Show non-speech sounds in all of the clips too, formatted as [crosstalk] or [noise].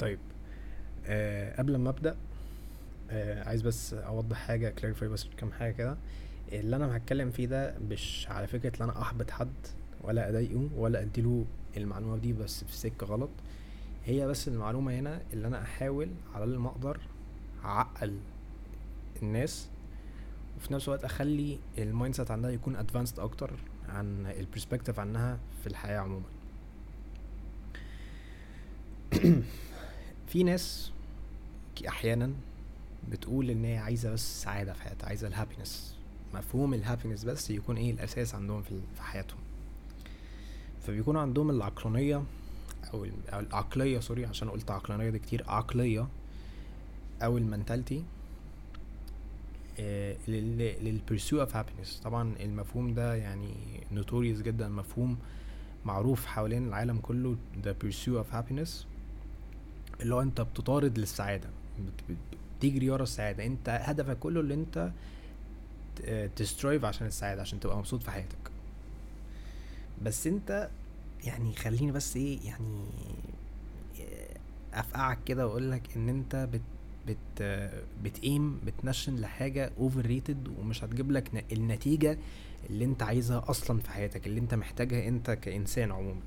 طيب آه قبل ما أبدأ آه عايز بس أوضح حاجة clarify بس كام حاجة كده. اللي أنا هتكلم فيه ده مش على فكرة إن أنا أحبط حد ولا أضايقه ولا أديله المعلومة دي بس في سكة غلط. هي بس المعلومة هنا اللي أنا أحاول على اللي ما أقدر أعقل الناس وفي نفس الوقت أخلي ال mindset عندها يكون advanced أكتر عن ال perspective عنها في الحياة عموما. [clears throat] في ناس أحيانا بتقول إن هي عايزة بس سعادة في حياتها عايزة ال happiness مفهوم ال happiness بس يكون إيه الأساس عندهم في حياتهم. فبيكون عندهم العقلانية أو العقلية sorry عشان قلت عقلانية دي كتير عقلية أو ال mentality لل pursuit of happiness طبعا المفهوم ده يعني notorious جدا مفهوم معروف حوالين العالم كله the pursuit of happiness. اللي هو انت بتطارد للسعادة. بتجري ورا السعادة. انت هدفك كله اللي انت ت strive عشان السعادة عشان تبقى مبسوط في حياتك. بس انت يعني خليني بس إيه يعني افقعك كده واقول لك ان انت بت بت بتقيم بتنشن لحاجة overrated ومش هتجيب لك النتيجة اللي انت عايزها أصلا في حياتك اللي انت محتاجها انت كإنسان عموما.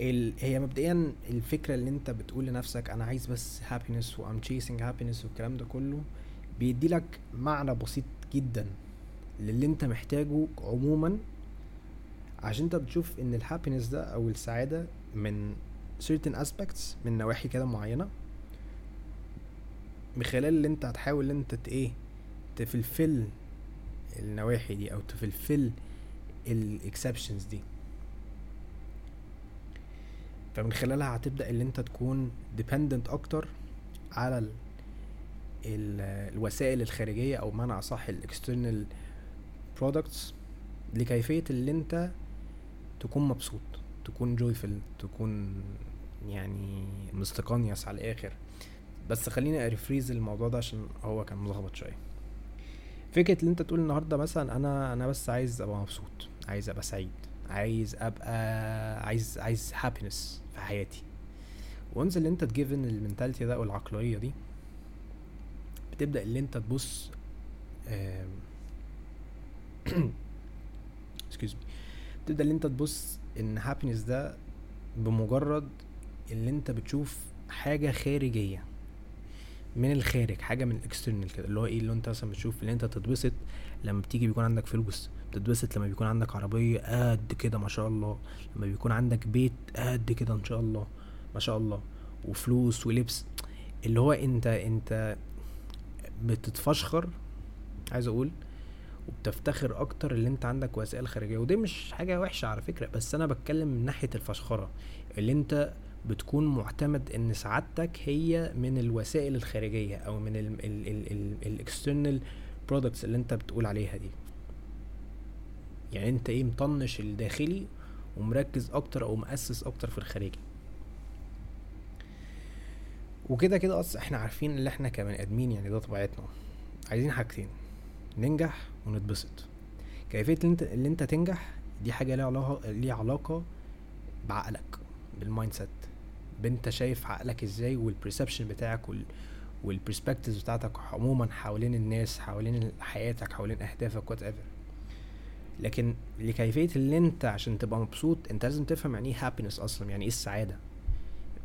ال... هي مبدئيا الفكرة اللي انت بتقول لنفسك أنا عايز بس happiness و I'm chasing happiness والكلام ده كله بيدي لك معنى بسيط جدا للي انت محتاجه عموما عشان انت بتشوف إن ال happiness ده أو السعادة من certain aspects من نواحي كده معينة من خلال اللي انت هتحاول إن انت إيه ت fulfill النواحي دي أو ت fulfill ال expectations دي. فمن خلالها هتبدأ اللي انت تكون dependent أكتر على ال ال الوسائل الخارجية أو معنى أصح ال external products لكيفية اللي انت تكون مبسوط تكون joyful تكون يعني مستقنيس على الآخر. بس خليني اريفريز الموضوع ده عشان هو كان ملخبط شوية. فكرة ان انت تقول النهارده مثلا أنا أنا بس عايز أبقى مبسوط عايز أبقى سعيد. عايز أبقى عايز عايز هابينس في حياتي. وانس اللي انت تجيفن المنتاليتي ده أو العقلية دي بتبدأ اللي انت تبص اكسكيوز مي تبدا اللي انت تبص إن happiness ده بمجرد اللي انت بتشوف حاجة خارجية. من الخارج حاجة من ال external كده اللي هو إيه اللي أنت مثلا بتشوف اللي أنت تتبسط لما بتيجي بيكون عندك فلوس بتتبسط لما بيكون عندك عربية قد كده ما شاء الله لما بيكون عندك بيت قد كده إن شاء الله ما شاء الله وفلوس ولبس اللي هو أنت أنت بتتفشخر عايز أقول وبتفتخر أكتر اللي أنت عندك وسائل خارجية ودي مش حاجة وحشة على فكرة بس أنا بتكلم من ناحية الفشخرة اللي أنت بتكون معتمد إن سعادتك هي من الوسائل الخارجية أو من ال external products اللي أنت بتقول عليها دي. يعني أنت إيه مطنش الداخلي ومركز أكتر أو مؤسس أكتر في الخارجي وكده كده أصلا إحنا عارفين اللي إحنا كبني آدمين يعني ده طبيعتنا. عايزين حاجتين ننجح ونتبسط. كيفية اللي أنت اللي أنت تنجح دي حاجة ليها علاقة ليها علاقة بعقلك بال mindset. إنت شايف عقلك إزاي وال perception بتاعك وال وال perspectives بتاعتك عموما حوالين الناس حوالين حياتك حوالين أهدافك whatever لكن لكيفية اللي أنت عشان تبقى مبسوط أنت لازم تفهم يعني إيه happiness أصلا يعني إيه السعادة.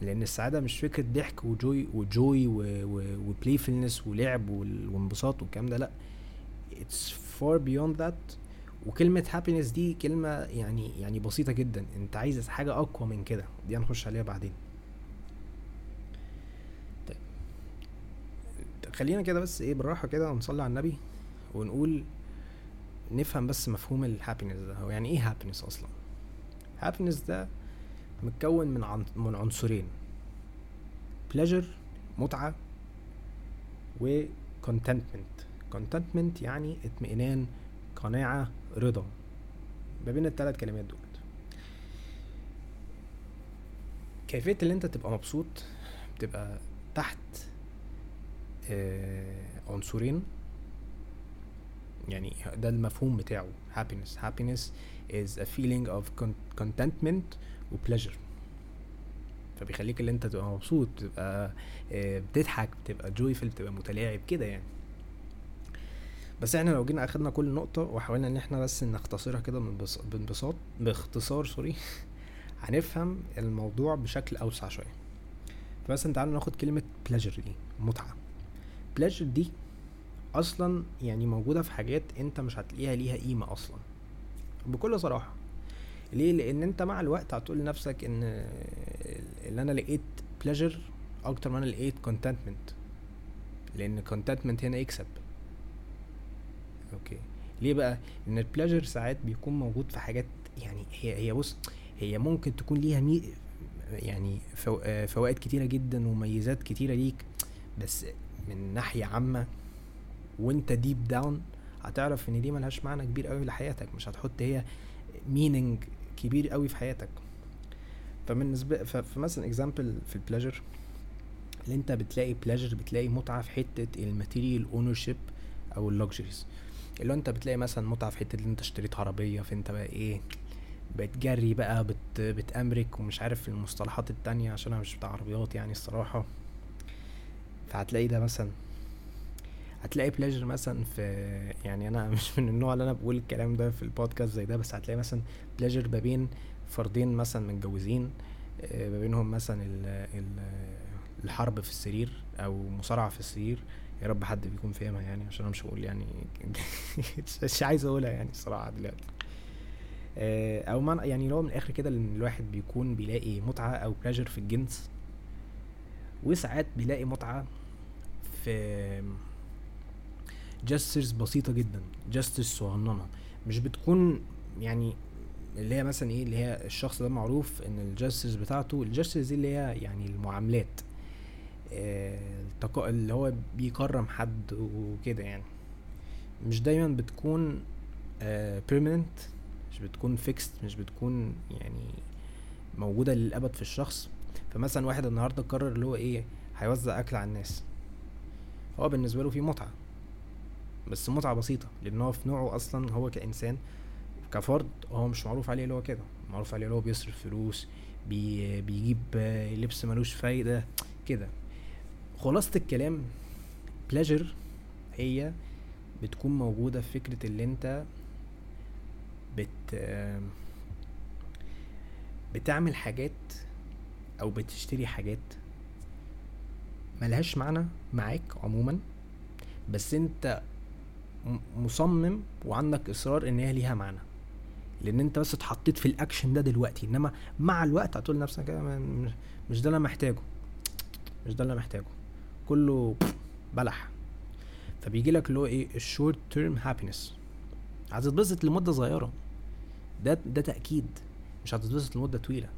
لأن السعادة مش فكرة ضحك و joy و joy و playfulness ولعب وانبساط والكلام ده لأ. It's far beyond that. وكلمة happiness دي كلمة يعني يعني بسيطة جدا. أنت عايز حاجة أقوى من كده. دي هنخش عليها بعدين. خلينا كده بس إيه بالراحة كده ونصلي على النبي ونقول نفهم بس مفهوم ال happiness ده. هو يعني إيه happiness أصلا؟ هابينس ده متكون من. من عنصرين pleasure متعة و contentment. contentment يعني اطمئنان قناعة رضا. ما بين الثلاث كلمات دول. كيفية اللي أنت تبقى مبسوط بتبقى تحت عنصرين. يعني ده المفهوم بتاعه. Happiness. Happiness is a feeling of contentment و pleasure. فبيخليك اللي انت تبقى مبسوط تبقى آه، بتضحك بتبقى joyful بتبقى متلاعب كده يعني. بس إحنا لو جينا أخدنا كل نقطة وحاولنا إن إحنا بس نختصرها كده بانبساط باختصار sorry [laughs] هنفهم الموضوع بشكل أوسع شوية. فمثلا تعالوا ناخد كلمة pleasure دي متعة. Pleasure دي أصلا يعني موجودة في حاجات أنت مش هتلاقيها ليها قيمة أصلا. بكل صراحة. ليه؟ لأن أنت مع الوقت هتقول لنفسك إن اللي أنا لقيت pleasure أكتر ما أنا لقيت contentment. لأن contentment هنا يكسب. okay. ليه بقى؟ إن ال pleasure ساعات بيكون موجود في حاجات يعني هي هي بص هي ممكن تكون ليها مي يعني فوائد كتيرة جدا وميزات كتيرة ليك بس من ناحية عامة وانت deep down هتعرف إن دي ملهاش معنى كبير قوي لحياتك. مش هتحط هي meaning كبير قوي في حياتك. فبالنسبة فمثلا example في ال pleasure اللي انت بتلاقي pleasure بتلاقي متعة في حتة ال material ownership أو ال luxuries اللي انت بتلاقي مثلا متعة في حتة اللي انت اشتريت عربية فانت بقى إيه بتجري بقى بت بتأمرك ومش عارف المصطلحات التانية عشان أنا مش بتاع عربيات يعني الصراحة. فهتلاقي ده مثلا هتلاقي بلاجر مثلا في [laughs] يعني أنا مش من النوع اللي أنا بقول الكلام ده في البودكاست زي ده بس هتلاقي مثلا بلاجر ما بين فردين مثلا متجوزين آه، ما بينهم مثلا الحرب في السرير أو مصارعة في السرير. يا رب حد بيكون فاهمها يعني عشان أنا مش هقول يعني [laughs] مش عايز أقولها يعني الصراحة دلوقتي. آه، أو من يعني لو من الآخر كده إن الواحد بيكون بيلاقي متعة أو pleasure في الجنس. وساعات بيلاقي متعة في gestures بسيطة جدا gestures صغننة. مش بتكون يعني اللي هي مثلا إيه اللي هي الشخص ده معروف إن ال gestures بتاعته ال gestures دي اللي هي يعني المعاملات التقاء اللي هو بيكرم حد وكده يعني. مش دايما بتكون permanent مش بتكون fixed مش بتكون يعني موجودة للأبد في الشخص. فمثلا واحد النهاردة قرر اللي هو إيه هيوزع أكل على الناس. هو بالنسبة له في متعة. بس متعة بسيطة لأن هو في نوعه أصلا هو كإنسان كفرد هو مش معروف عليه اللي هو كده. معروف عليه اللي هو بيصرف فلوس بي بيجيب لبس ملوش فايدة كده. خلاصة الكلام بلاجر هي بتكون موجودة في فكرة اللي أنت بت بتعمل حاجات أو بتشتري حاجات ملهاش معنى معاك عموما بس أنت مصمم وعندك إصرار إن هي ليها معنى. لأن أنت بس اتحطيت في الأكشن ده دلوقتي إنما مع الوقت هتقول لنفسك مش ده اللي أنا محتاجه. مش ده اللي أنا محتاجه. كله بلح. فبيجي لك اللي هو إيه ال short term happiness هتتبسط لمدة صغيرة. ده ده تأكيد. مش هتتبسط لمدة طويلة.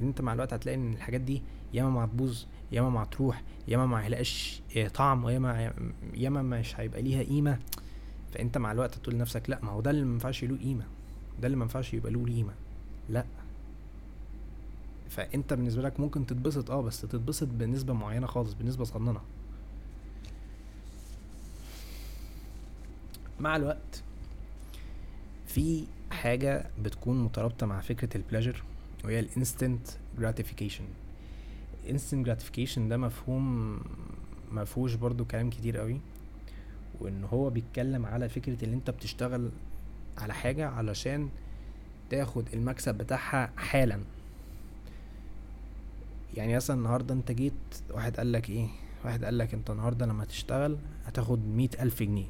لأن أنت مع الوقت هتلاقي إن الحاجات دي ياما ما هتبوظ ياما ما هتروح ياما ما هيلاقيش طعم وياما ياما مش هيبقى ليها قيمة. فأنت مع الوقت هتقول لنفسك لأ ما هو ده اللي ما ينفعش له قيمة. ده اللي ما ينفعش يبقى له قيمة. لأ. فأنت بالنسبة لك ممكن تتبسط آه بس تتبسط بنسبة معينة خالص بنسبة صغننه مع الوقت في حاجة بتكون مترابطة مع فكرة ال pleasure وهي ال instant gratification ال instant gratification ده مفهوم مفهوش برضو كلام كتير قوي. وإن هو بيتكلم على فكرة إن أنت بتشتغل على حاجة علشان تاخد المكسب بتاعها حالا. يعني مثلا النهارده أنت جيت واحد قال لك إيه؟ واحد قال لك أنت النهارده لما تشتغل هتاخد مئة ألف جنيه.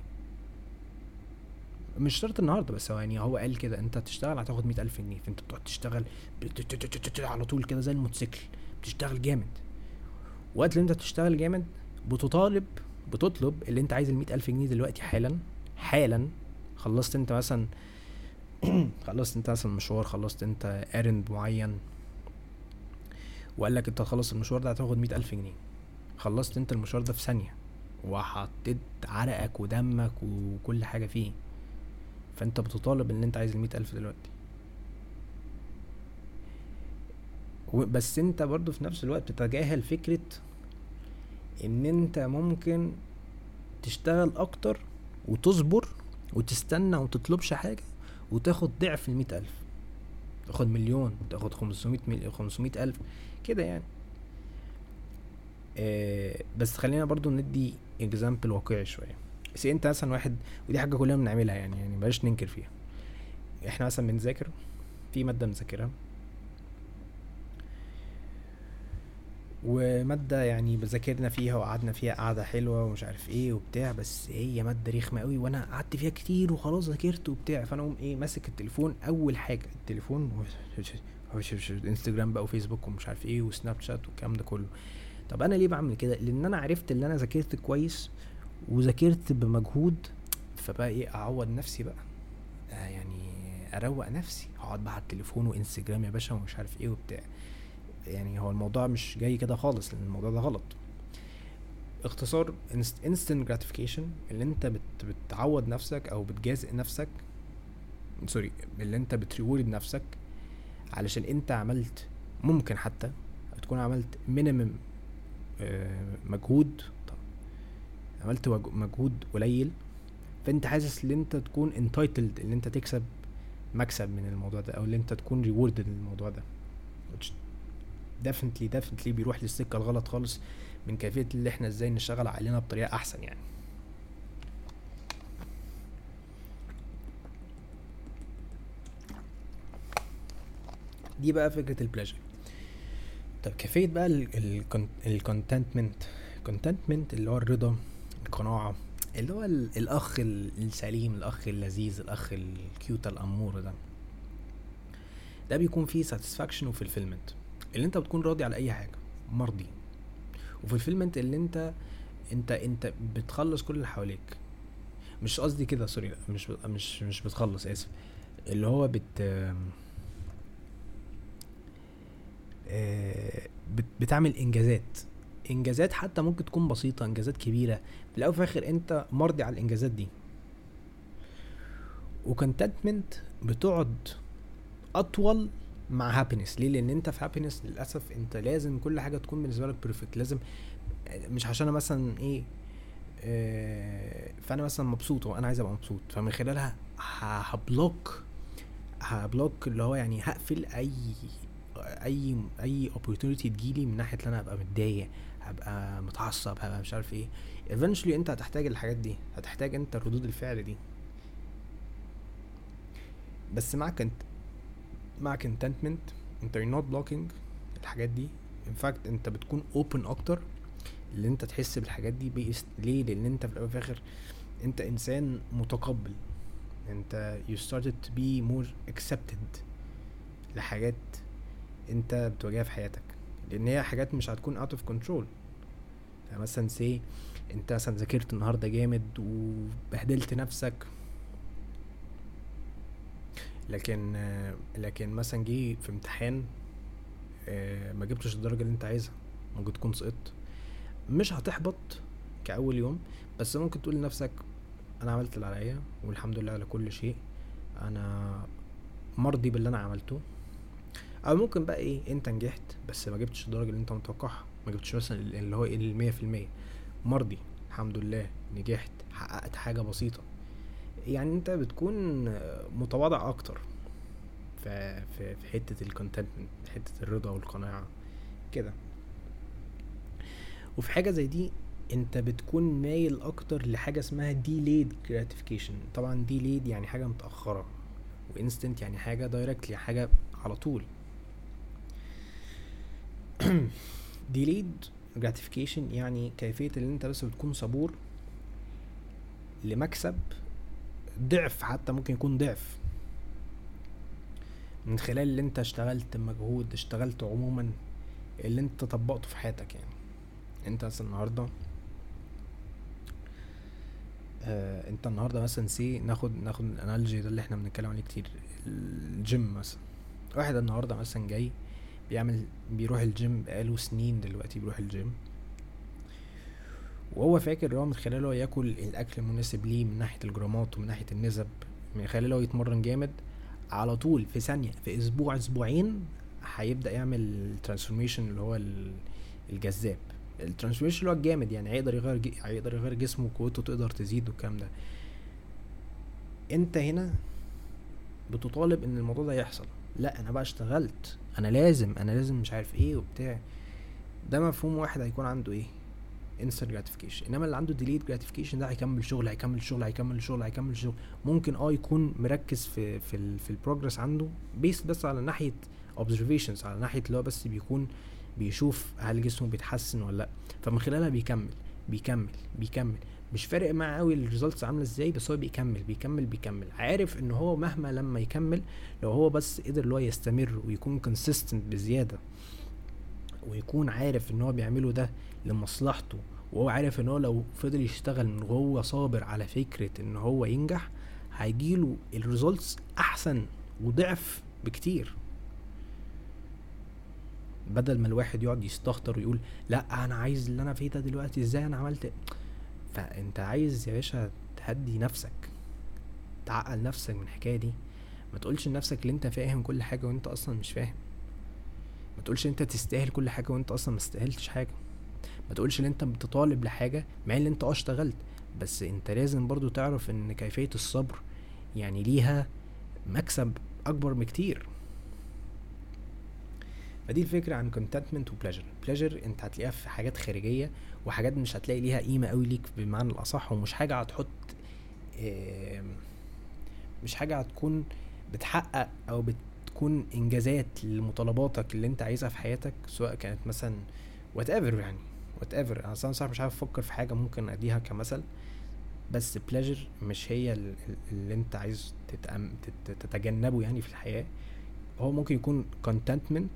مش شرط النهارده بس هو يعني هو قال كده أنت تشتغل هتاخد مئة ألف جنيه. فأنت بتقعد تشتغل على طول كده زي الموتوسيكل. بتشتغل جامد. وقت اللي انت تشتغل جامد بتطالب بتطلب اللي انت عايز المئة ألف جنيه دلوقتي حالا حالا. خلصت انت مثلا [clears throat] خلصت انت مثلا مشوار خلصت انت ارند معين. وقال لك انت تخلص المشوار ده هتاخد مئة ألف جنيه. خلصت انت المشوار ده في ثانية. وحطيت عرقك ودمك وكل حاجة فيه. فانت بتطالب ان انت عايز المئة ألف دلوقتي. بس انت برضو في نفس الوقت بتتجاهل فكرة ان انت ممكن تشتغل أكتر وتصبر وتستنى وتطلبش حاجة وتاخد ضعف المئة ألف. تاخد مليون تاخد خمسمية مليون ألف كده يعني. آه بس خلينا برضو ندي اكزامبل واقعي شوية. بس انت مثلا واحد ودي حاجة كلنا بنعملها يعني يعني بلاش ننكر فيها. إحنا مثلا بنذاكر في مادة بنذاكرها. ومادة يعني ذاكرنا فيها وقعدنا فيها قعدة حلوة ومش عارف إيه وبتاع بس هي مادة رخمة قوي وأنا قعدت فيها كتير وخلاص ذاكرت وبتاع فأنا أقوم إيه ماسك التليفون أول حاجة التليفون [laughs] إنستجرام بقى وفيسبوك ومش عارف إيه وسناب شات والكلام ده كله. طب أنا ليه بعمل كده؟ لأن أنا عرفت إن أنا ذاكرت كويس وذاكرت بمجهود فبقى إيه أعوض نفسي بقى. آه يعني أروق نفسي اقعد بقى على التليفون وإنستجرام يا باشا ومش عارف إيه وبتاع. يعني هو الموضوع مش جاي كده خالص لأن الموضوع ده غلط. اختصار instant gratification اللي انت بت بتعوض نفسك أو بتجازي نفسك sorry اللي انت بت reward نفسك علشان انت عملت ممكن حتى تكون عملت minimum آه، مجهود عملت مجهود قليل فانت حاسس ان انت تكون entitled ان انت تكسب مكسب من الموضوع ده أو ان انت تكون rewarded الموضوع ده. definitely definitely بيروح للسكة الغلط خالص من كيفية اللي إحنا إزاي نشتغل علينا بطريقة أحسن يعني. دي بقى فكرة ال pleasure طب كيفية بقى ال contentment ال contentment اللي هو الرضا القناعة اللي هو الأخ السليم الأخ اللذيذ الأخ ال cute الأمور ده. ده بيكون فيه satisfaction و fulfillment اللي انت بتكون راضي على اي حاجة مرضي. و fulfillment اللي انت انت انت بتخلص كل اللي حواليك. مش قصدي كده sorry لا مش مش مش بتخلص آسف. اللي هو بت آه، بتعمل إنجازات. إنجازات حتى ممكن تكون بسيطة إنجازات كبيرة. في الأول وفي الآخر انت مرضي على الإنجازات دي. و contentment بتقعد أطول مع happiness ليه؟ لأن أنت في happiness للأسف أنت لازم كل حاجة تكون بالنسبة لك perfect لازم مش عشان أنا مثلا إيه آه فأنا مثلا مبسوط وأنا عايز أبقى مبسوط. فمن خلالها ه block ه block اللي هو يعني هقفل أي أي أي opportunity تجيلي من ناحية إن أنا أبقى متضايق هبقى متعصب هبقى مش عارف إيه. eventually أنت هتحتاج الحاجات دي. هتحتاج أنت ردود الفعل دي. بس معك أنت. مع contentment انت you're not blocking الحاجات دي in fact انت بتكون open أكتر اللي انت تحس بالحاجات دي بس ليه؟ لإن انت في الأول الآخر انت إنسان متقبل. انت you started to be more accepted لحاجات انت بتواجهها في حياتك. لإن هي حاجات مش هتكون out of control. يعني مثلا سي انت مثلا ذاكرت النهارده جامد وبهدلت نفسك لكن لكن مثلا جه في امتحان آه، ما جبتش الدرجة اللي انت عايزها ممكن تكون سقطت. مش هتحبط كأول يوم بس ممكن تقول لنفسك أنا عملت اللي عليا والحمد لله على كل شيء. أنا مرضي باللي أنا عملته. أو ممكن بقى إيه أنت نجحت بس ما جبتش الدرجة اللي أنت متوقعها. ما جبتش مثلا اللي هو المية في المية. مرضي الحمد لله نجحت حققت حاجة بسيطة. يعني انت بتكون متواضع أكتر في في حتة الكونتنت حتة الرضا والقناعة كده. وفي حاجة زي دي انت بتكون مايل أكتر لحاجة اسمها delayed gratification طبعا delayed يعني حاجة متأخرة و instant يعني حاجة directly حاجة على طول. [clears throat] delayed gratification يعني كيفية ان انت بس بتكون صبور لمكسب ضعف حتى ممكن يكون ضعف. من خلال اللي انت اشتغلت مجهود اشتغلت عموما اللي انت طبقته في حياتك يعني. انت مثلا النهارده آه انت النهارده مثلا say ناخد ناخد ال analogy ده اللي إحنا بنتكلم عليه كتير الجيم مثلا. واحد النهارده مثلا جاي بيعمل بيروح الجيم بقاله سنين دلوقتي بيروح الجيم. وهو فاكر ان هو من خلاله ياكل الأكل المناسب ليه من ناحية الجرامات ومن ناحية النسب من خلاله يتمرن جامد. على طول في ثانية في أسبوع أسبوعين هيبدأ يعمل transformation اللي هو الجذاب. ال transformation اللي هو الجامد يعني هيقدر يغير هيقدر يغير جسمه وقوته تقدر تزيد والكلام ده. أنت هنا بتطالب إن الموضوع ده يحصل. لا أنا بقى اشتغلت. أنا لازم أنا لازم مش عارف إيه وبتاع. ده مفهوم واحد هيكون عنده إيه؟ instant gratification إنما اللي عنده delayed gratification ده هيكمل شغل هيكمل شغل هيكمل شغل هيكمل شغل. ممكن آه يكون مركز في في ال في ال progress عنده بس بس على ناحية observations على ناحية اللي هو بس بيكون بيشوف هل جسمه بيتحسن ولا لأ. فمن خلالها بيكمل بيكمل بيكمل. مش فارق معاه قوي ال results عاملة إزاي بس هو بيكمل بيكمل بيكمل. عارف إن هو مهما لما يكمل لو هو بس قدر اللي هو يستمر ويكون consistent بزيادة ويكون عارف إن هو بيعمله ده لمصلحته وهو عارف إن هو لو فضل يشتغل من وهو صابر على فكرة إن هو ينجح هيجيله الريزلتس أحسن وضعف بكتير. بدل ما الواحد يقعد يستهتر ويقول لا أنا عايز اللي أنا فيه ده دلوقتي إزاي أنا عملت فأنت عايز يا باشا تهدي نفسك تعقل نفسك من الحكاية دي. ما تقولش لنفسك ان أنت فاهم كل حاجة وأنت أصلا مش فاهم. ما تقولش أنت تستاهل كل حاجة وأنت أصلا ما استاهلتش حاجة. ما تقولش إن أنت بتطالب لحاجة مع إن أنت آه اشتغلت بس أنت لازم برضو تعرف إن كيفية الصبر يعني ليها مكسب أكبر بكتير. فدي الفكرة عن contentment و pleasure. pleasure أنت هتلاقيها في حاجات خارجية وحاجات مش هتلاقي ليها قيمة قوي ليك بالمعنى الأصح ومش حاجة هتحط مش حاجة هتكون بتحقق أو بتكون إنجازات لمطالباتك اللي أنت عايزها في حياتك سواء كانت مثلا what يعني. whatever أنا صراحة مش عارف أفكر في حاجة ممكن أديها كمثل بس pleasure مش هي اللي أنت عايز تتأم تتجنبه يعني في الحياة. هو ممكن يكون contentment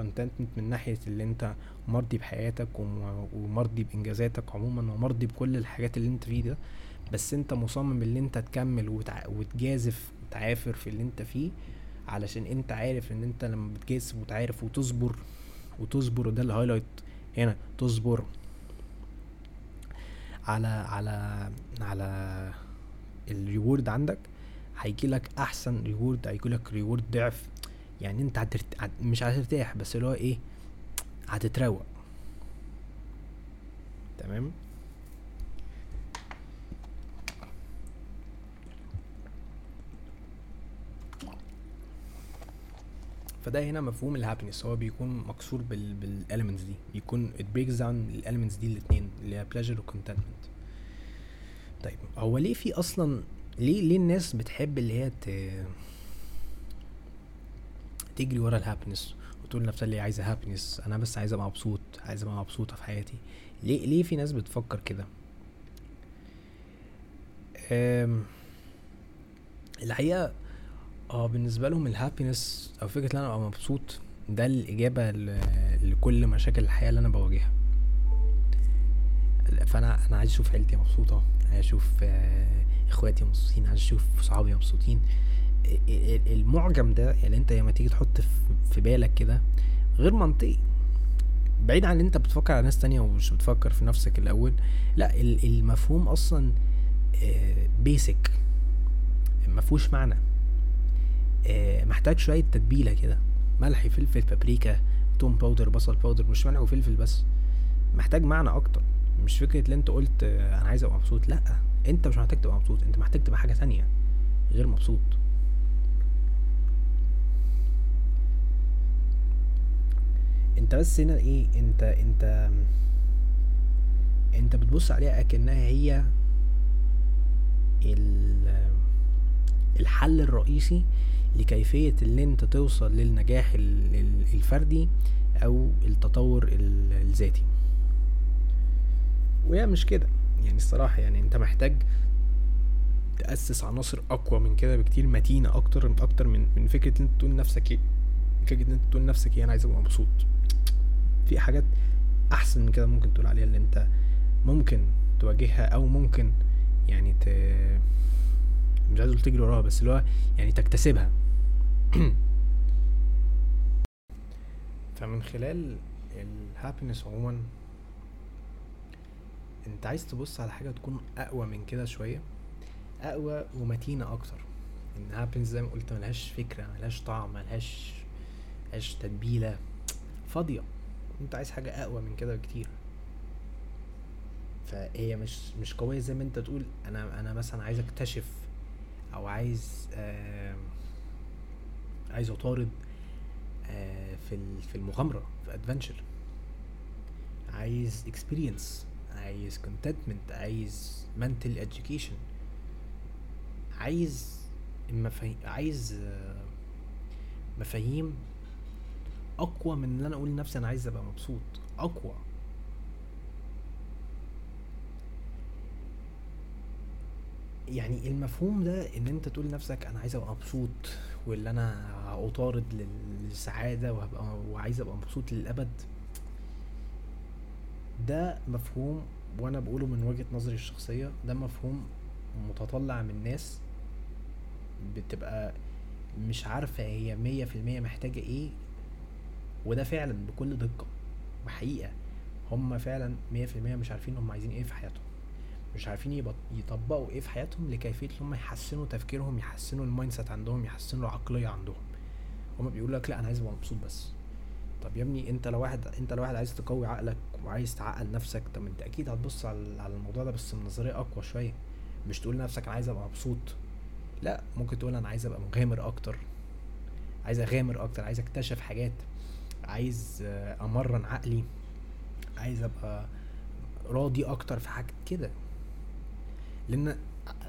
contentment من ناحية اللي أنت مرضي بحياتك ومرضي بإنجازاتك عموما ومرضي بكل الحاجات اللي أنت فيه ده. بس أنت مصمم اللي أنت تكمل وتع... وتجازف وتعافر في اللي أنت فيه علشان أنت عارف إن أنت لما بتجازف وتعافر وتصبر وتصبر وده ال highlight هنا تصبر على على على ال reward عندك هيجي لك أحسن reward هيجي لك reward ضعف. يعني أنت هترت... مش هترتاح بس اللي هو إيه؟ هتتروق. تمام؟ فده هنا مفهوم ال happiness هو بيكون مكسور بال بال elements دي. بيكون it breaks down ال elements دي الاثنين اللي هي pleasure و contentment. طيب هو ليه في أصلا ليه ليه الناس بتحب اللي هي ت... تجري ورا ال happiness وتقول لنفسها اللي عايزة happiness أنا بس عايزة أبقى مبسوط عايزة أبقى مبسوطة في حياتي؟ ليه ليه في ناس بتفكر كده؟ الحقيقة آه بالنسبة لهم ال happiness أو فكرة إن أنا أبقى مبسوط ده الإجابة لكل مشاكل الحياة اللي أنا بواجهها. فأنا أنا عايز أشوف عيلتي مبسوطة عايز أشوف إخواتي مبسوطين عايز أشوف صحابي مبسوطين. المعجم ده يعني أنت لما تيجي تحط في بالك كده غير منطقي. بعيد عن إن أنت بتفكر على ناس تانية ومش بتفكر في نفسك الأول لا المفهوم أصلا بيسك مفهوش معنى. محتاج شوية تتبيلة كده. ملح فلفل بابريكا توم powder بصل powder مش ملح وفلفل بس. محتاج معنى أكتر. مش فكرة اللي أنت قلت أنا عايز أبقى مبسوط. لأ أنت مش محتاج تبقى مبسوط. أنت محتاج تبقى حاجة تانية غير مبسوط. أنت بس هنا إيه أنت أنت أنت بتبص عليها أكنها هي الحل الرئيسي لكيفية اللي انت توصل للنجاح الفردي أو التطور الذاتي. وهي مش كده. يعني الصراحة يعني انت محتاج تأسس عناصر أقوى من كده بكتير متينة أكتر أكتر من من فكرة إن أنت تقول لنفسك إيه. فكرة إن أنت تقول لنفسك إيه أنا عايز أبقى مبسوط. في حاجات أحسن من كده ممكن تقول عليها اللي أنت ممكن تواجهها أو ممكن يعني ت مش عايز أقول تجري وراها بس اللي هو يعني تكتسبها. [clears throat] فمن خلال ال happiness عموما أنت عايز تبص على حاجة تكون أقوى من كده شوية أقوى ومتينة أكتر. إن happiness زي ما قلت ملهاش فكرة ملهاش طعم ملهاش ملهاش تتبيلة. فاضية. أنت عايز حاجة أقوى من كده بكتير. فهي مش مش قوية زي ما أنت تقول أنا أنا مثلا عايز أكتشف أو عايز عايز أطارد آه في في المغامرة في ادفنتشر عايز experience عايز contentment عايز mental education. عايز مفاهيم عايز مفاهيم أقوى من ان أنا أقول لنفسي أنا عايز أبقى مبسوط. أقوى. يعني المفهوم ده إن أنت تقول لنفسك أنا عايز أبقى مبسوط واللي أنا أطارد للسعادة وهبقى وعايز أبقى مبسوط للأبد. ده مفهوم وأنا بقوله من وجهة نظري الشخصية ده مفهوم متطلع من ناس بتبقى مش عارفة هي مية في المية محتاجة إيه وده فعلا بكل دقة وحقيقة هم فعلا مية في المية مش عارفين هم عايزين إيه في حياتهم. مش عارفين يطبقوا إيه في حياتهم لكيفية إن هم يحسنوا تفكيرهم يحسنوا ال mindset عندهم يحسنوا العقلية عندهم. هما بيقول لك لأ أنا عايز أبقى مبسوط بس. طب يا ابني أنت لو واحد أنت لو واحد عايز تقوي عقلك وعايز تعقل نفسك طب أنت أكيد هتبص على الموضوع ده بس من نظرية أقوى شوية. مش تقول لنفسك أنا عايز أبقى مبسوط. لأ ممكن تقول أنا عايز أبقى مغامر أكتر. عايز أغامر أكتر عايز أكتشف حاجات. عايز أمرن عقلي. عايز أبقى راضي أكتر في حاجات كده. لأن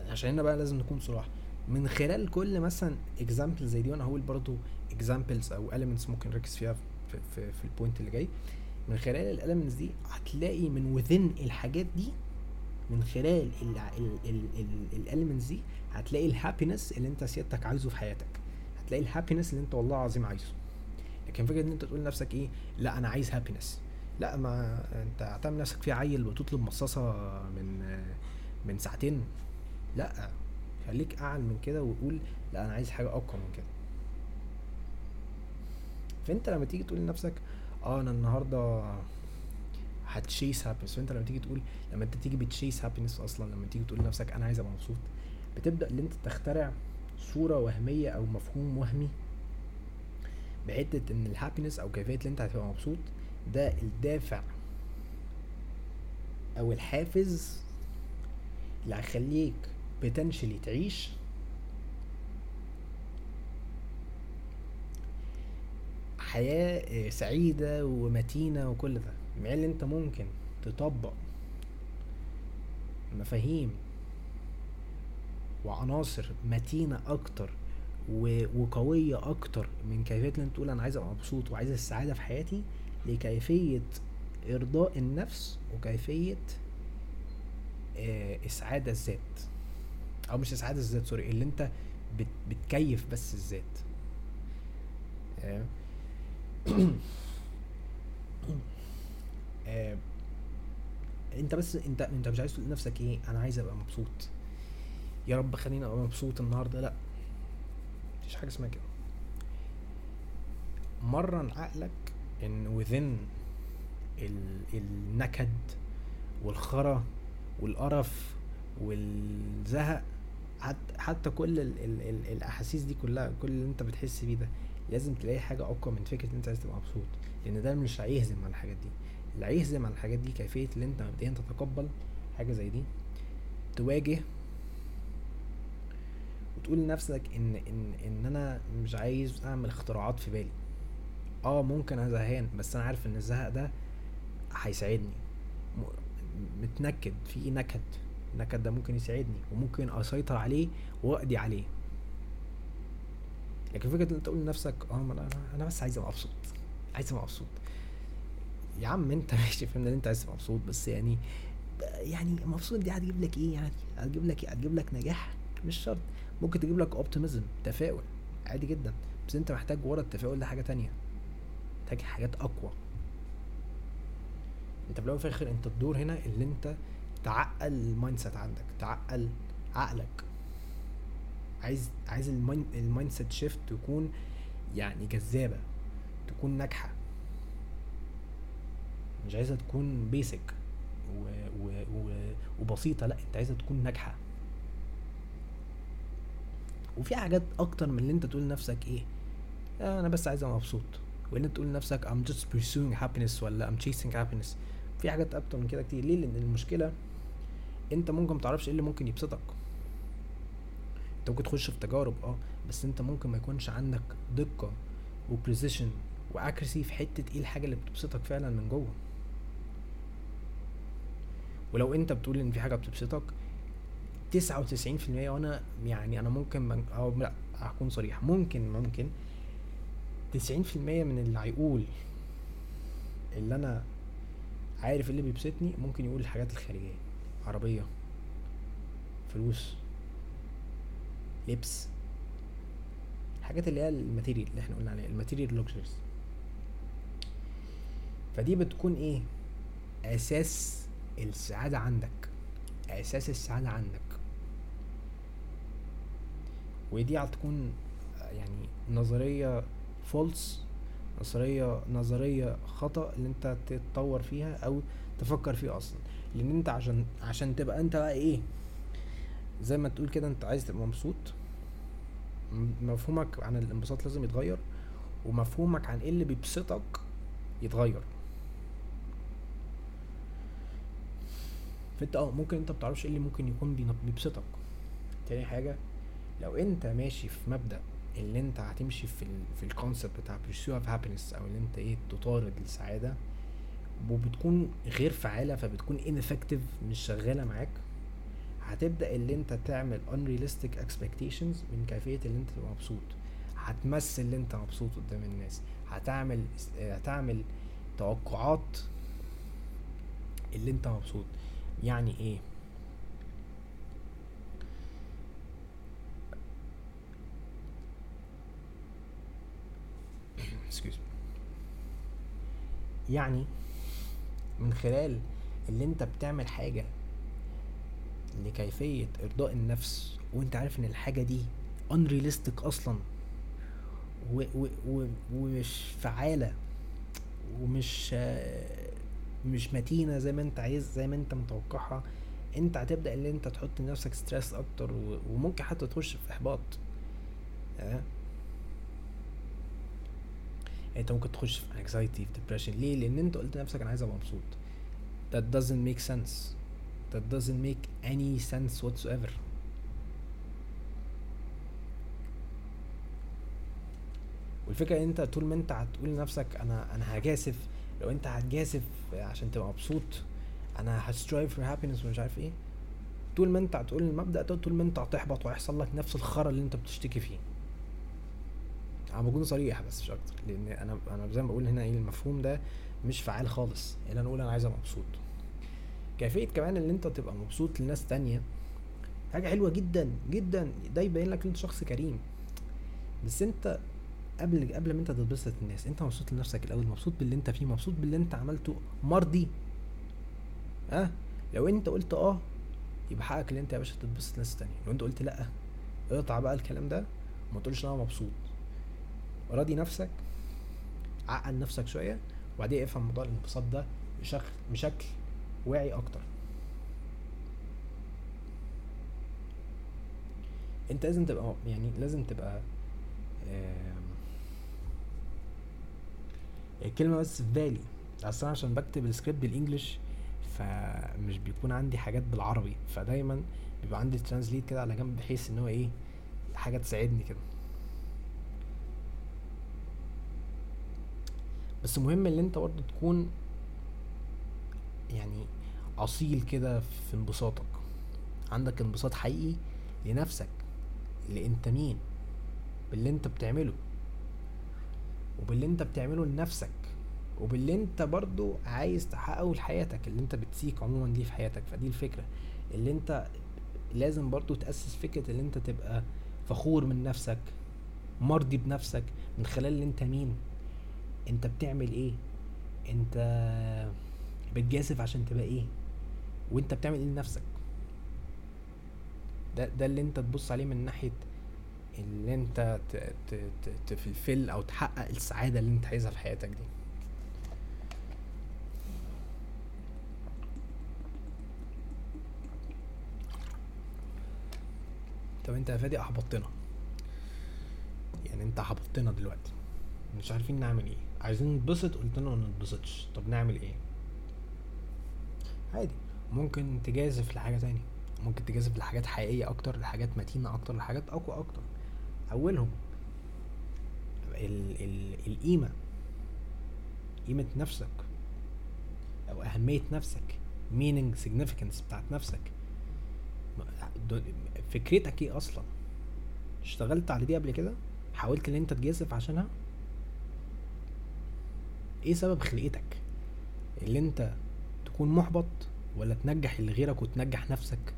عشان بقى لازم نكون صراحة. من خلال كل مثلا example زي دي وأنا هقول برضو examples أو elements ممكن نركز فيها في, في, في ال point اللي جاي. من خلال ال elements دي هتلاقي من within الحاجات دي من خلال ال elements دي هتلاقي ال happiness اللي أنت سيادتك عايزه في حياتك. هتلاقي ال happiness اللي أنت والله العظيم عايزه. لكن فكرة إن أنت تقول لنفسك إيه؟ لأ أنا عايز happiness لأ ما أنت هتعمل نفسك فيه عيل وتطلب مصاصة من من ساعتين. لا خليك أعلى من كده وقول لا أنا عايز حاجة أقوى من كده. فأنت لما تيجي تقول لنفسك آه أنا النهارده ه chase happiness فأنت لما تيجي تقول لما أنت تيجي بت chase happiness أصلا لما تيجي تقول لنفسك أنا عايز أبقى مبسوط بتبدأ إن أنت تخترع صورة وهمية أو مفهوم وهمي بحتة إن الهابينس أو كيفية اللي أنت هتبقى مبسوط ده الدافع أو الحافز اللي هيخليك بتنشلي تعيش. حياة آه، سعيدة ومتينة وكل ده. مع إن أنت ممكن تطبق مفاهيم وعناصر متينة أكتر وقوية أكتر من كيفية ان أنت تقول أنا عايز أبقى مبسوط وعايز السعادة في حياتي لكيفية إرضاء النفس وكيفية إسعاد الذات. أو مش إسعاد الذات سوري اللي أنت بتكيف بس الذات. آه. [coughs] آه. أنت بس أنت أنت مش عايز تقول لنفسك إيه؟ أنا عايز أبقى مبسوط. يا رب خليني أبقى مبسوط النهارده. لا مفيش حاجة اسمها كده. مرن عقلك إن within النكد والخرا والقرف والزهق حتى كل ال ال ال الأحاسيس دي كلها كل اللي أنت بتحس بيه ده لازم تلاقي حاجة أقوى من فكرة إن أنت عايز تبقى مبسوط لأن ده مش هيهزم على الحاجات دي. اللي هيهزم على الحاجات دي كيفية ان أنت مبدئيا تتقبل حاجة زي دي تواجه وتقول لنفسك إن إن إن أنا مش عايز أعمل اختراعات في بالي. آه ممكن أنا زهقان بس أنا عارف إن الزهق ده هيساعدني. متنكد في نكد. النكد ده ممكن يساعدني وممكن أسيطر عليه وأقضي عليه. لكن فكرة إن أنت تقول لنفسك آه أنا أنا بس عايز أبقى مبسوط عايز أبقى مبسوط. يا عم أنت [laughs] ماشي فهمنا إن أنت عايز تبقى مبسوط بس يعني يعني مبسوط دي هتجيب لك إيه يعني؟ هتجيب لك إيه هتجيب لك نجاح مش شرط. ممكن تجيب لك اوبتيميزم تفاؤل عادي جدا. بس أنت محتاج ورا التفاؤل ده حاجة تانية. محتاج حاجات أقوى. انت في الأول الآخر انت الدور هنا اللي انت تعقل ال mindset عندك تعقل عقلك. عايز عايز ال mindset shift تكون يعني جذابة تكون ناجحة. مش عايزها تكون basic و... و... و... وبسيطة لا انت عايزها تكون ناجحة. وفي حاجات أكتر من اللي انت تقول لنفسك إيه آه أنا بس عايز ابقى مبسوط. وإن أنت تقول لنفسك I'm just pursuing happiness ولا I'm chasing happiness. في حاجات أكتر من كده كتير. ليه؟ لأن المشكلة أنت ممكن متعرفش إيه اللي ممكن يبسطك. أنت ممكن تخش في تجارب آه بس أنت ممكن ما يكونش عندك دقة وبريسيشن واكرسي في حتة إيه الحاجة اللي بتبسطك فعلا من جوه. ولو أنت بتقول إن في حاجة بتبسطك 99% وأنا يعني أنا ممكن من أو لا هكون صريح. ممكن ممكن 90% من اللي هيقول اللي أنا عارف اللي بيبسطني؟ ممكن يقول الحاجات الخارجية. عربية. فلوس. لبس. الحاجات اللي هي ال material اللي إحنا قلنا عليها ال material luxuries فدي بتكون إيه؟ أساس السعادة عندك. أساس السعادة عندك. ودي هتكون يعني نظرية فولس نظرية نظرية خطأ اللي أنت تتطور فيها أو تفكر فيها أصلا. لأن أنت عشان عشان تبقى أنت بقى إيه زي ما تقول كده أنت عايز تبقى مبسوط. مفهومك عن الانبساط لازم يتغير ومفهومك عن إيه اللي بيبسطك يتغير. فأنت آه ممكن أنت متعرفش إيه اللي ممكن يكون بيبسطك. تاني حاجة لو أنت ماشي في مبدأ اللي انت هتمشي في ال في الكونسبت بتاع pursuit of happiness أو اللي انت إيه تطارد السعادة وبتكون غير فعالة فبتكون ineffective مش شغالة معاك. هتبدأ اللي انت تعمل unrealistic expectations من كيفية اللي انت تبقى مبسوط. هتمثل اللي انت مبسوط قدام الناس. هتعمل هتعمل توقعات اللي انت مبسوط. يعني إيه؟ يعني من خلال اللي انت بتعمل حاجة لكيفية إرضاء النفس وانت عارف إن الحاجة دي unrealistic أصلا و و و ومش فعالة ومش مش متينة زي ما انت عايز زي ما انت متوقعها انت هتبدأ إن انت تحط لنفسك ستريس أكتر وممكن حتى تخش في إحباط. آه؟ انت ممكن تخش في anxiety في depression. ليه؟ لأن انت قلت لنفسك أنا عايز أبقى مبسوط. That doesn't make sense. That doesn't make any sense whatsoever. والفكرة إن انت طول ما انت هتقول لنفسك أنا أنا هجازف. لو انت هتجازف عشان تبقى مبسوط أنا ه strive for happiness ومش عارف إيه طول ما انت هتقول المبدأ ده طول ما انت هتحبط وهيحصل لك نفس الخرا اللي انت بتشتكي فيه. أنا بكون صريح بس مش أكتر لأن أنا أنا زي ما بقول هنا إيه المفهوم ده مش فعال خالص ان أنا أقول أنا عايز أبقى مبسوط. كيفية كمان إن أنت تبقى مبسوط لناس تانية حاجة حلوة جدا جدا ده يبين لك إن أنت شخص كريم. بس أنت قبل قبل ما أنت تتبسط الناس أنت مبسوط لنفسك الأول مبسوط باللي أنت فيه مبسوط باللي أنت عملته مرضي. ها؟ أه؟ لو أنت قلت آه يبقى حقك إن أنت يا باشا تتبسط ناس تانية. لو أنت قلت لأ اقطع بقى الكلام ده وما تقولش أنا مبسوط. راضي نفسك عقل نفسك شوية وبعدين افهم موضوع الانبساط ده بشكل بشكل واعي أكتر. أنت لازم تبقى يعني لازم تبقى الكلمة بس في بالي أصلا عشان بكتب السكريبت بالإنجلش فمش بيكون عندي حاجات بالعربي فدايما بيبقى عندي ترانزليت كده على جنب بحيث إن هو إيه حاجة تساعدني كده. بس مهم ان انت برضه تكون يعني أصيل كده في انبساطك. عندك انبساط حقيقي لنفسك اللي انت مين؟ باللي انت بتعمله. وباللي انت بتعمله لنفسك. وباللي انت برضو عايز تحققه لحياتك اللي انت بتسيك عموما دي في حياتك. فدي الفكرة. اللي انت لازم برضو تأسس فكرة اللي انت تبقى فخور من نفسك مرضي بنفسك من خلال اللي انت مين. انت بتعمل إيه؟ انت بتجازف عشان تبقى إيه؟ وانت بتعمل إيه لنفسك؟ ده ده اللي انت تبص عليه من ناحية اللي انت تفلفل أو تحقق السعادة اللي انت عايزها في حياتك دي. طب انت يا فادي احبطتنا. يعني انت احبطتنا دلوقتي. مش عارفين نعمل إيه. عايزين نتبسط قلت له ما نتبسطش. طب نعمل إيه؟ عادي. ممكن تجازف لحاجة تانية. ممكن تجازف لحاجات حقيقية أكتر لحاجات متينة أكتر لحاجات أقوى أكتر. أولهم ال ال القيمة. قيمة نفسك. أو أهمية نفسك. meaning significance بتاعت نفسك. فكرتك إيه أصلا؟ اشتغلت على دي قبل كده؟ حاولت إن أنت تجازف عشانها؟ إيه سبب خلقتك؟ اللي انت تكون محبط ولا تنجح اللي غيرك وتنجح نفسك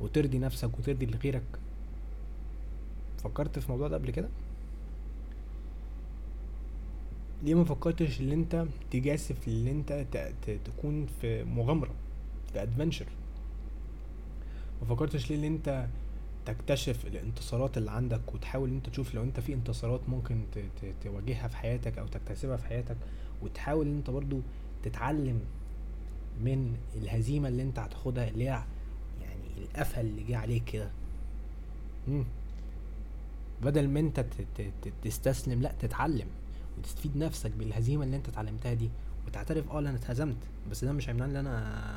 وترضي نفسك وترضي اللي غيرك؟ فكرت في الموضوع ده قبل كده؟ ليه ما فكرتش ان انت تجاسف ان انت تكون في مغامرة في ادفنشر ما فكرتش ليه ان انت تكتشف الانتصارات اللي عندك وتحاول إن أنت تشوف لو أنت في انتصارات ممكن تواجهها في حياتك أو تكتسبها في حياتك وتحاول إن أنت برضو تتعلم من الهزيمة اللي أنت هتاخدها اللي هي يعني القفل اللي جه عليك كده بدل ما أنت تستسلم لأ تتعلم وتستفيد نفسك بالهزيمة اللي أنت اتعلمتها دي وتعترف آه أنا اتهزمت بس ده مش هيمنعني إن أنا.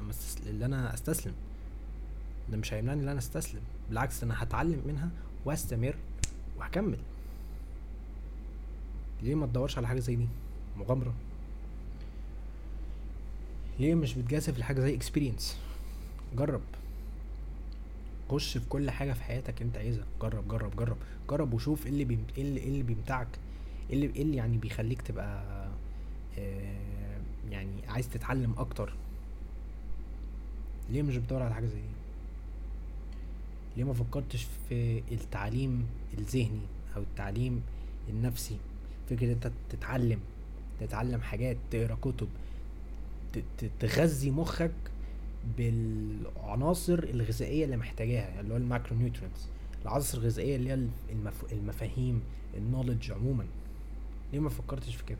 إن أنا أستسلم ده مش هيمنعني إن أنا أستسلم. بالعكس أنا هتعلم منها وأستمر وهكمل. ليه ما تدورش على حاجة زي دي؟ مغامرة. ليه مش بتجازف لحاجه زي اكسبيرينس جرب. خش في كل حاجة في حياتك أنت عايزها. جرب جرب جرب. جرب وشوف إيه اللي بيم... إيه اللي, إيه اللي بيمتعك. إيه اللي إيه اللي يعني بيخليك تبقى آه يعني عايز تتعلم أكتر. ليه مش بتدور على حاجة زي دي؟ ليه ما فكرتش في التعليم الذهني أو التعليم النفسي؟ فكرة أنت تتعلم تتعلم حاجات تقرأ كتب تغذي مخك بالعناصر الغذائية اللي محتاجاها اللي هو ال macronutrients العناصر الغذائية اللي هي المفاهيم النولج عموما. ليه ما فكرتش في كده؟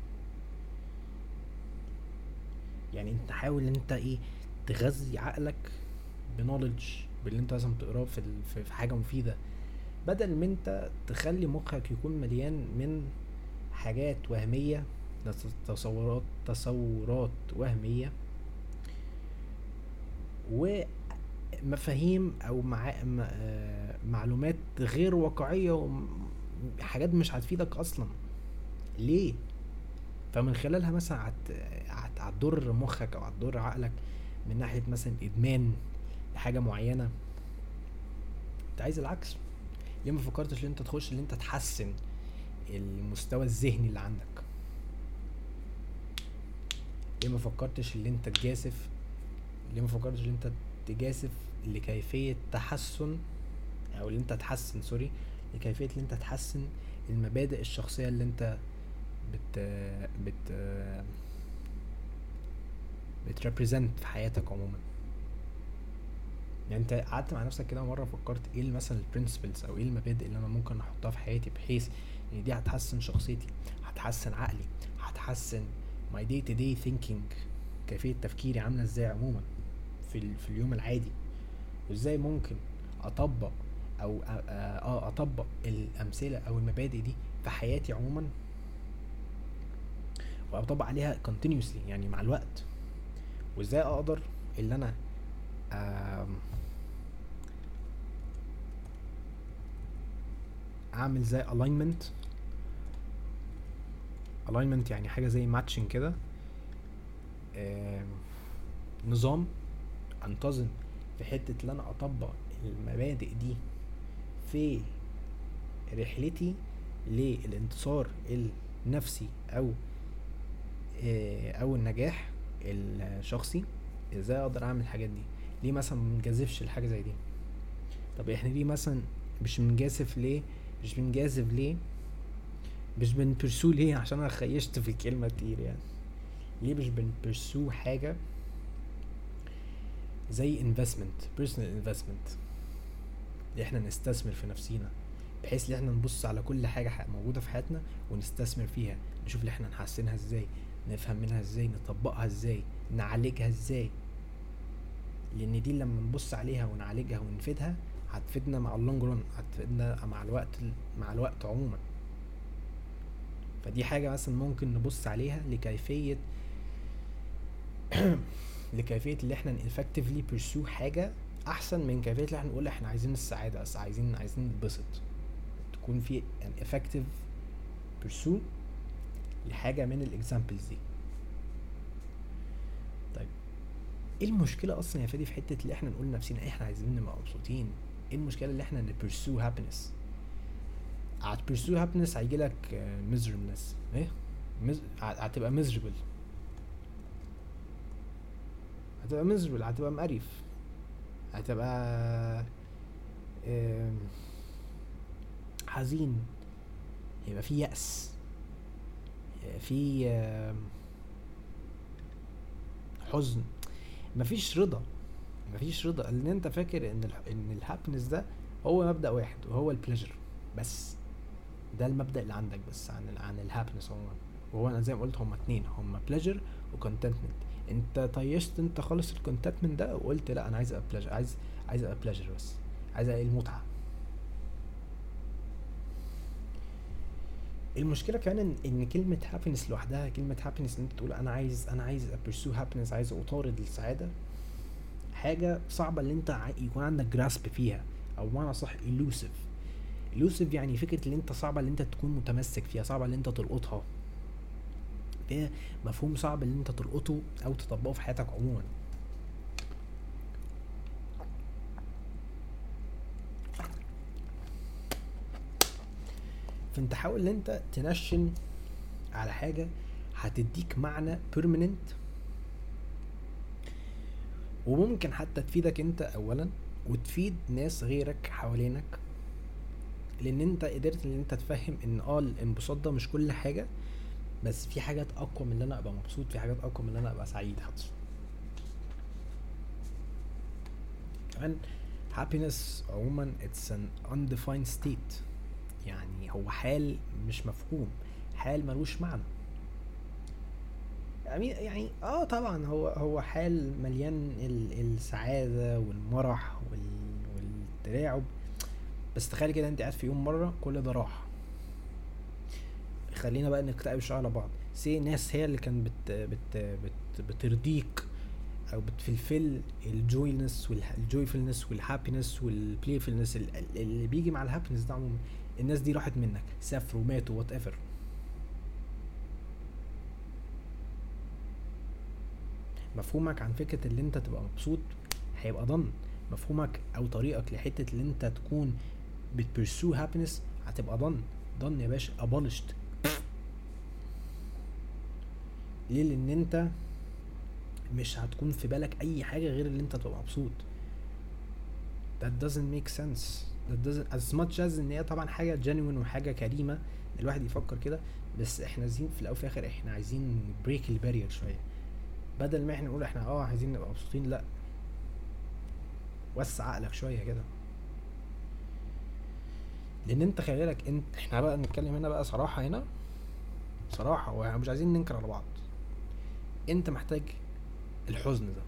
يعني أنت حاول إن أنت إيه تغذي عقلك بنولج باللي انت لازم تقراه في في حاجة مفيدة. بدل ما انت تخلي مخك يكون مليان من حاجات وهمية تصورات تصورات وهمية ومفاهيم أو مع... آه، معلومات غير واقعية وحاجات مش هتفيدك أصلا. ليه؟ فمن خلالها مثلا هتضر مخك أو هتضر عقلك من ناحية مثلا إدمان. لحاجه معينة. انت عايز العكس. ليه ما فكرتش ان انت تخش ان انت تحسن المستوى الذهني اللي عندك؟ ليه ما فكرتش ان انت تجازف؟ ليه ما فكرتش ان انت تجازف لكيفية تحسن؟ أو ان انت تحسن sorry لكيفية ان انت تحسن المبادئ الشخصية اللي انت بت بت بت represent في حياتك عموما. يعني انت قعدت مع نفسك كده مرة فكرت إيه مثلا ال principles أو إيه المبادئ اللي أنا ممكن أحطها في حياتي بحيث إن دي هتحسن شخصيتي هتحسن عقلي هتحسن my day to day thinking كيفية تفكيري عاملة إزاي عموما في, في اليوم العادي؟ وازاي ممكن أطبق أو آه أطبق الأمثلة أو المبادئ دي في حياتي عموما؟ وأطبق عليها continuously يعني مع الوقت. وإزاي أقدر اللي أنا أعمل زي alignment. Alignment يعني حاجة زي matching كده. نظام أنتظم في حتة إن أنا أطبق المبادئ دي في رحلتي للانتصار النفسي أو آه، أو النجاح الشخصي. إزاي أقدر أعمل الحاجات دي؟ ليه مثلا ما بنجازفش لحاجة زي دي؟ طب إحنا ليه مثلا مش بنجازف ليه؟ مش بنجازف ليه؟ مش بنبرسو ليه؟ عشان أنا خيشت في الكلمة كتير يعني. ليه مش بنبرسو حاجة زي personal investment اللي إحنا نستثمر في نفسينا بحيث إن إحنا نبص على كل حاجة موجودة في حياتنا ونستثمر فيها نشوف اللي إحنا نحسنها إزاي نفهم منها إزاي نطبقها إزاي نعالجها إزاي. لأن دي لما نبص عليها ونعالجها ونفيدها هتفيدنا مع ال long run هتفيدنا مع الوقت مع الوقت عموما. فدي حاجة مثلا ممكن نبص عليها لكيفية [clears throat] لكيفية اللي إحنا effectively pursue حاجة أحسن من كيفية اللي إحنا نقول إحنا عايزين السعادة بس عايزين عايزين نتبسط. تكون في an effective pursue لحاجة من ال examples دي طيب إيه المشكلة أصلا يا فادي في حتة اللي إحنا نقول لنفسنا إحنا عايزين نبقى مبسوطين؟ إيه المشكلة اللي إحنا ن pursue happiness هت pursue happiness هيجي لك miserableness إيه. هتبقى miserable هتبقى miserable هتبقى مقرف هتبقى حزين. يبقى في يأس. في حزن. مفيش رضا. مفيش رضا. لأن أنت فاكر إن ال إن ال happiness ده هو مبدأ واحد وهو ال pleasure بس ده المبدأ اللي عندك بس عن ال عن ال happiness عموما. وهو أنا زي ما قلت هما اتنين هما pleasure و contentment أنت طيشت أنت خالص ال contentment ده وقلت لا أنا عايز أبقى pleasure عايز عايز أبقى بليجر بس. عايز المتعة. المشكلة كمان ان, كلمة happiness لوحدها كلمة happiness إن أنت تقول أنا عايز أنا عايز ا pursue happiness عايز أطارد السعادة حاجة صعبة اللي أنت يكون عندك grasp فيها أو بمعنى صح elusive. elusive يعني فكرة اللي أنت صعبة اللي أنت تكون متمسك فيها صعبة اللي أنت تلقطها. ده مفهوم صعب اللي أنت تلقطه أو تطبقه في حياتك عموما. فانت حاول ان انت تنشن على حاجة هتديك معنى بيرمننت وممكن حتى تفيدك انت اولا وتفيد ناس غيرك حوالينك. لأن انت قدرت إن انت تفهم إن آه الانبساط ده مش كل حاجة بس في حاجات أقوى من إن أنا أبقى مبسوط في حاجات أقوى من إن أنا أبقى سعيد. حتى كمان happiness عموما it's an undefined state. يعني هو حال مش مفهوم حال ملوش معنى. يعني آه طبعا هو هو حال مليان السعادة والمرح والتلاعب. بس تخيل كده أنت قاعد في يوم مرة كل ده راح. خلينا بقى نكتئب شوية على بعض. سي ناس هي اللي كانت بت بت بت بترضيك أو بت fulfill ال joyness وال joyfulness وال happiness وال playfulness اللي بيجي مع ال happiness ده عموما. الناس دي راحت منك. سافروا ماتوا whatever مفهومك عن فكرة اللي انت تبقى مبسوط هيبقى done. مفهومك أو طريقك لحتة اللي انت تكون بت pursue happiness هتبقى done. done يا باشا abolished ليه؟ لأن انت مش هتكون في بالك أي حاجة غير اللي انت تبقى مبسوط. That doesn't make sense. As much as إن هي طبعا حاجة genuine وحاجة كريمة الواحد يفكر كده بس إحنا عايزين في الأول وفي الآخر إحنا عايزين بريك البارير شوية. بدل ما إحنا نقول إحنا آه عايزين نبقى مبسوطين لأ. وسع عقلك شوية كده. لأن أنت خلي بالك انت إحنا بقى نتكلم هنا بقى صراحة هنا صراحة ومش عايزين ننكر على بعض. أنت محتاج الحزن ده.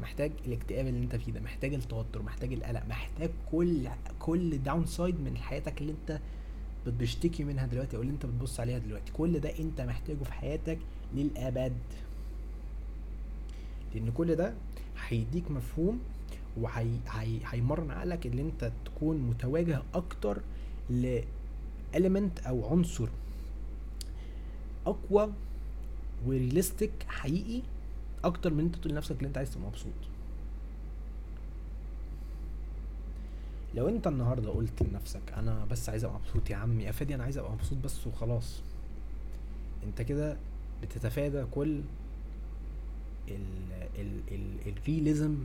محتاج الاكتئاب اللي انت فيه ده محتاج التوتر محتاج القلق محتاج كل كل downside من حياتك اللي انت بتشتكي منها دلوقتي أو اللي انت بتبص عليها دلوقتي. كل ده انت محتاجه في حياتك للأبد. لأن كل ده هيديك مفهوم وهيمرن عقلك إن انت تكون متواجه أكتر ل element أو عنصر أقوى ورياليستيك حقيقي أكتر من أنت تقول لنفسك ان أنت عايز تبقى مبسوط. لو أنت النهارده قلت لنفسك أنا بس عايز أبقى مبسوط يا عم يا فادي أنا عايز أبقى مبسوط بس وخلاص. أنت كده بتتفادى كل الرياليزم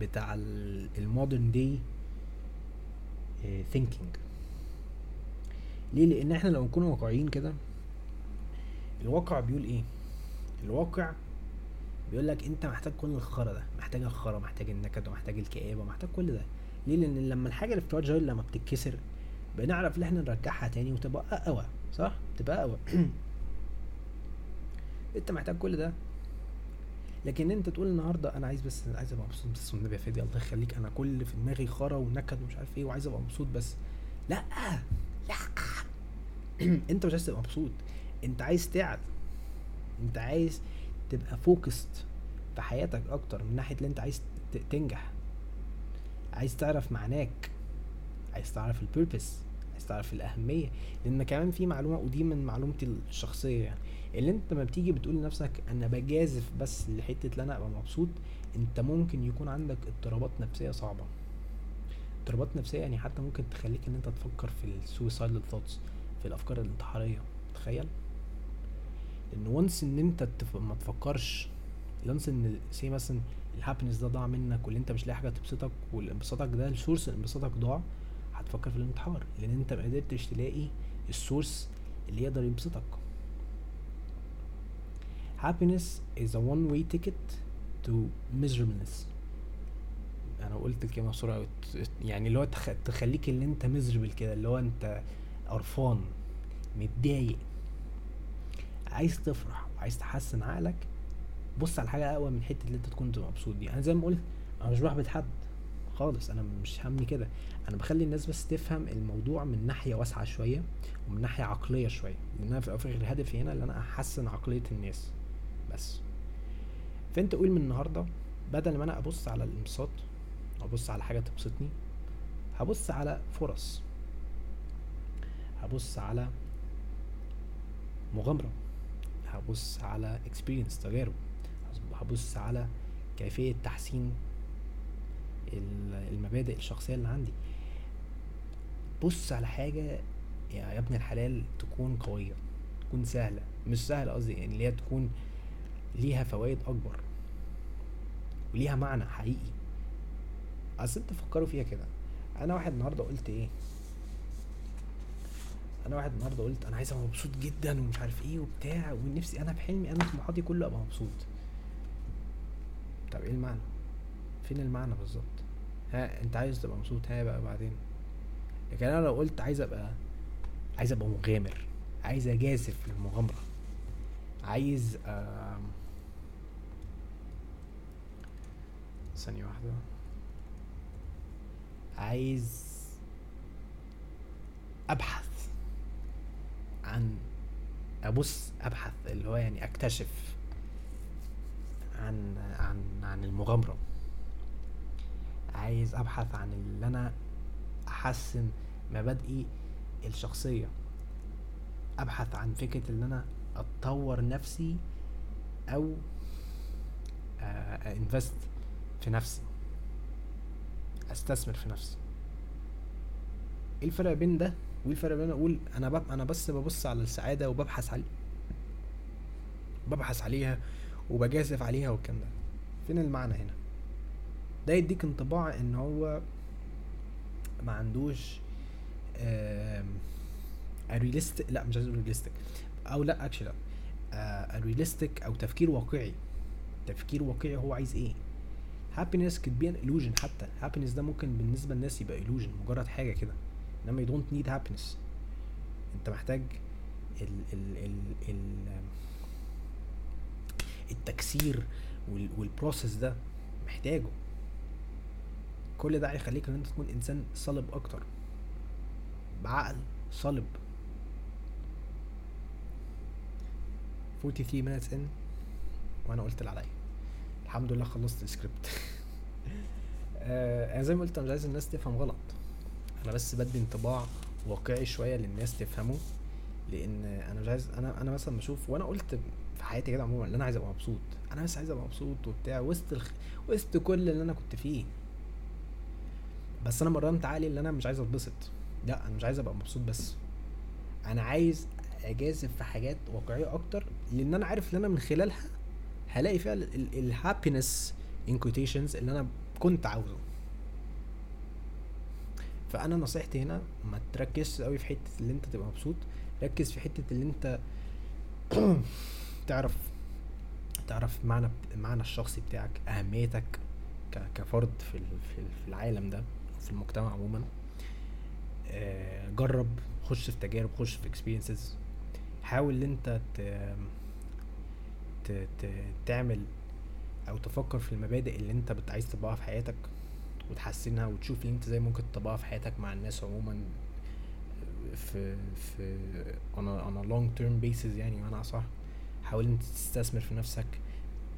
بتاع ال modern day thinking ليه؟ لأن إحنا لو نكون واقعيين كده الواقع بيقول إيه؟ الواقع بيقول لك انت محتاج كل الخرا ده محتاج الخرا محتاج النكد ومحتاج الكآبة محتاج كل ده. ليه؟ لأن لما الحاجة اللي fragile لما بتتكسر بنعرف إن إحنا نرجعها تاني وتبقى أقوى صح؟ تبقى أقوى. [clears throat] أنت محتاج كل ده. لكن أنت تقول النهارده أنا عايز بس عايز أبقى مبسوط بس والنبي يا فادي الله يخليك أنا كل في دماغي خرا ونكد ومش عارف إيه وعايز أبقى مبسوط بس. لأ. لأ. [clears throat] أنت مش عايز تبقى مبسوط. أنت عايز تعب. أنت عايز تبقى فوكست في حياتك أكتر من ناحية اللي أنت عايز تنجح. عايز تعرف معناك. عايز تعرف البيربس عايز تعرف الأهمية. لأن كمان في معلومة ودي من معلومتي الشخصية يعني اللي أنت لما بتيجي بتقول لنفسك أنا بجازف بس لحتة ان أنا أبقى مبسوط أنت ممكن يكون عندك اضطرابات نفسية صعبة. اضطرابات نفسية يعني حتى ممكن تخليك إن أنت تفكر في ال suicidal thoughts في الأفكار الانتحارية. تخيل؟ إن once إن أنت. ما تفكرش once إن say مثلا ال happiness ده ضاع منك واللي أنت مش لاقي حاجة تبسطك والانبساطك ده ال source انبساطك ضاع هتفكر في الانتحار لأن أنت ما قدرتش تلاقي السورس اللي يقدر يبسطك. Happiness is a one way ticket to miserableness. أنا قلت الكلمة بسرعة يعني اللي هو تخ... تخليك اللي أنت مزربل كده اللي هو أنت قرفان متضايق. عايز تفرح وعايز تحسن عقلك بص على حاجة أقوى من حتة اللي أنت تكون مبسوط دي أنا زي ما قلت أنا مش بحبط حد خالص أنا مش همي كده. أنا بخلي الناس بس تفهم الموضوع من ناحية واسعة شوية ومن ناحية عقلية شوية لأن أنا في الآخر هدفي هنا إن أنا أحسن عقلية الناس بس. فأنت قول من النهارده بدل ما أنا أبص على الانبساط ابص على حاجة تبسطني هبص على فرص. هبص على مغامرة. هبص على اكسبيرينس تجارب. هبص على كيفية تحسين المبادئ الشخصية اللي عندي. بص على حاجة يا ابن الحلال تكون قوية تكون سهلة. مش سهلة قصدي يعني اللي هي تكون ليها فوائد أكبر وليها معنى حقيقي. أصل أنت فكروا فيها كده. أنا واحد النهارده قلت إيه؟ أنا واحد النهارده قلت أنا عايز ابقى مبسوط جدا ومش عارف إيه وبتاع ونفسي أنا بحلمي أنا طموحاتي كله أبقى مبسوط. طب إيه المعنى؟ فين المعنى بالظبط؟ ها أنت عايز تبقى مبسوط؟ ها بقى بعدين. لكن أنا لو قلت عايز أبقى عايز أبقى مغامر عايز أجازف للمغامره عايز ثانية واحدة. عايز أبحث عن ابص أبحث اللي هو يعني أكتشف عن عن عن المغامرة. عايز أبحث عن اللي أنا أحسن مبادئي الشخصية. أبحث عن فكرة إن أنا أطور نفسي أو انفست في نفسي. أستثمر في نفسي. إيه الفرق بين ده وإيه الفرق بين أقول أنا بب... أنا بس ببص على السعادة وببحث علي ببحث عليها وبجازف عليها والكلام ده. فين المعنى هنا؟ ده يديك انطباع إن هو ما عندوش realistic لا مش عايز realistic أو لا actually لا realistic أو تفكير واقعي. تفكير واقعي هو عايز إيه؟ happiness could an illusion حتى. happiness ده ممكن بالنسبة للناس يبقى illusion مجرد حاجة كده. إنما you don't need happiness. أنت محتاج ال ال ال ال التكسير وال process ده محتاجه. كل ده هيخليك إن أنت تكون إنسان صلب أكتر. بعقل صلب. 43 minutes in وأنا قلت اللي عليا. الحمد لله خلصت السكريبت [laughs] آه أنا زي ما قلت أنا مش عايز الناس تفهم غلط. أنا بس بدي انطباع واقعي شوية للناس تفهمه لأن أنا مش عايز أنا أنا مثلا بشوف وأنا قلت في حياتي كده عموما إن أنا عايز أبقى مبسوط. أنا بس عايز أبقى مبسوط وبتاع وسط الخ... وسط كل اللي أنا كنت فيه. بس أنا مرنت عقلي إن أنا مش عايز أتبسط. لأ أنا مش عايز أبقى مبسوط بس. أنا عايز أجازف في حاجات واقعية أكتر لأن أنا عارف إن أنا من خلالها هلاقي فيها الهابينس in quotations اللي أنا كنت عاوزه. فأنا نصيحتي هنا ما تركزش قوي في حتة اللي أنت تبقى مبسوط. ركز في حتة اللي أنت [clears throat] تعرف تعرف معنى المعنى الشخصي بتاعك أهميتك كفرد في في العالم ده في المجتمع عموما. جرب خش في تجارب خش في experiences حاول إن أنت. تعمل أو تفكر في المبادئ اللي أنت عايز تطبقها في حياتك. وتحسنها وتشوف اللي انت إزاي ممكن تطبقها في حياتك مع الناس عموما في في on a long term basis يعني معنى صح حاول انت تستثمر في نفسك.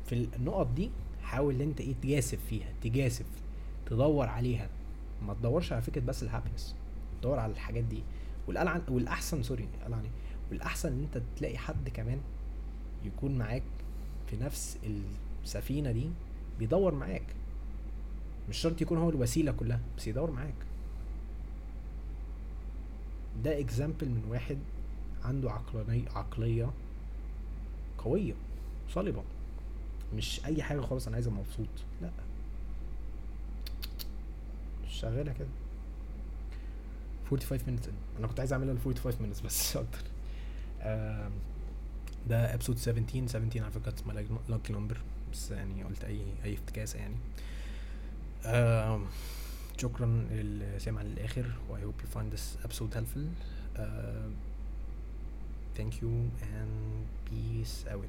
في النقط دي حاول انت إيه تجازف فيها تجازف تدور عليها. ما تدورش على فكرة بس ال happiness دور على الحاجات دي. والألعن والأحسن sorry العن والأحسن إن انت تلاقي حد كمان يكون معاك في نفس السفينة دي بيدور معاك. مش شرط يكون هو الوسيلة كلها بس يدور معاك. ده اكزامبل من واحد عنده عقلانية عقلية قوية صلبة. مش أي حاجة خالص أنا عايز أبقى مبسوط لأ. مش شغالة كده. 45 minutes in. أنا كنت عايز أعملها ل 45 minutes بس [laughs] أكتر. ده episode 17 17 I forgot my lucky number بس يعني قلت أي أي افتكاسة يعني. آم، شكرا للي سمع للآخر و I hope you find this episode helpful uh, thank you and peace out